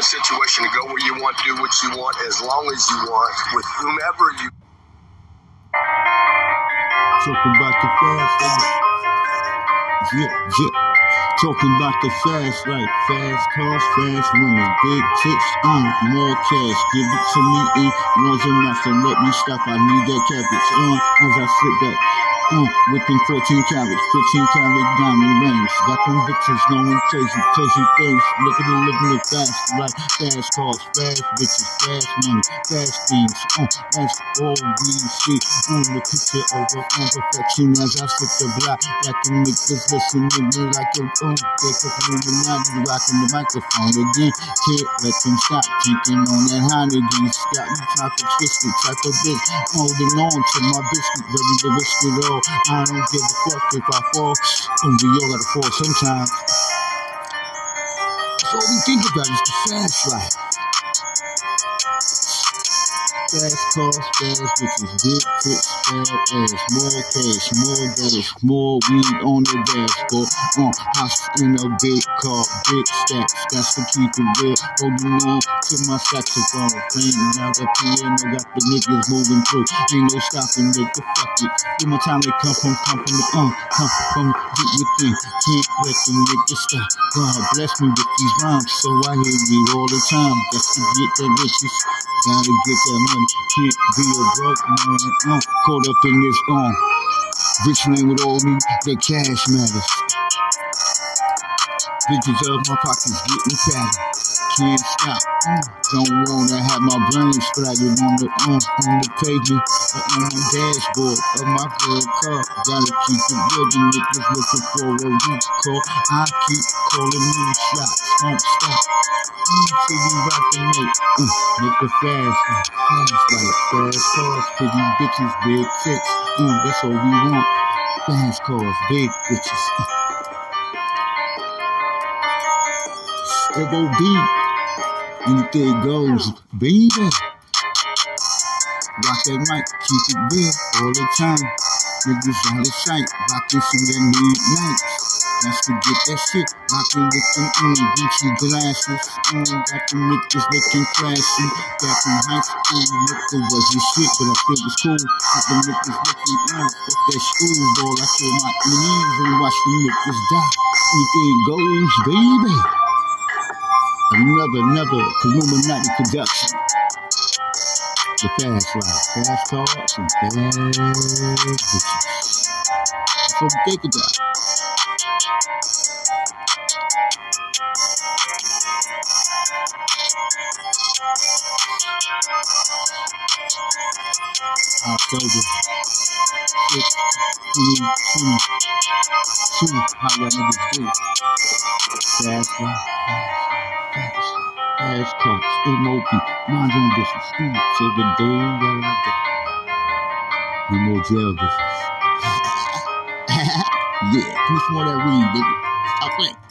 a situation to go where you want, do what you want, as long as you want, with whomever you. Talking about the fast life. Yeah, yeah. Talking about the fast life. Fast cars, fast women. Big tips, uh, more cash. Give it to me, E. Laws are not to let me stop. I need that cabbage, uh, as I sit back. Uh, whipping 14 carats, 15 carat diamond rings. Got bitches going crazy, crazy things. Look at them living it fast, like fast cars, fast bitches, fast money, fast things. Uh, that's all we see. On the picture of a imperfection as I slip the block. Got them niggas listening to me like a oh, they cooking in the night, rocking the microphone again. Can't let them stop drinking on that Heineken. Got me chocolate twisted, type of bitch. Holding on to my biscuit, ready to risk it all. I don't give a fuck if I fall. And we all gotta fall sometimes. All we think about is the fast life. Fast cars, fast bitches, big tits, fat ass, more cash, more gas, more weed on the dashboard. Uh, house in a big car, big stacks, got to keep it real. Holding on to my saxophone, playing out the piano, got the niggas moving through. Ain't no stopping, nigga, fuck it. Give my time to come from, come from the, uh, come from deep within. Can't let them niggas stop. God bless me with these rhymes, so I hear you all the time. Got to get that riches, gotta get that money. Can't be a broke man, uh, caught up in this, uh, rich man with all me, the cash matters. Bitches of my pockets getting fatter. Can't stop. Mm. Don't wanna have my brain splattered on the uh, on the pavement or on the dashboard of my good car. Gotta keep it. The niggas looking for a recall. I keep calling me shots. don't stop. Till we rock the night. Mm, make it fast. Mm, fast like fast cars. Bitches, big tits. Mm, that's all we want. Fast cars, big bitches. Mm. FOB. Anything goes, baby. Rock that mic, keep it real all the time. Niggas out of sight, rockin' through that midnight. That's to get that shit, rockin' with them mm, Gucci glasses. Mm, got them niggas looking classy. Got them high school niggas wasn't shit, but I still it's cool. Got them niggas looking, mm, fuck that school ball. I feel my knees and watch them niggas die. Anything goes, baby. Another, another Illuminati production. The fast life, fast cars, and fast bitches. That's what we think about. October 6, 2022. How y'all niggas do? Fast life, ass coats, MOP, mind your business. Mm, till the day that I die. No more jail business. yeah, give some more that weed, baby. Stop playing.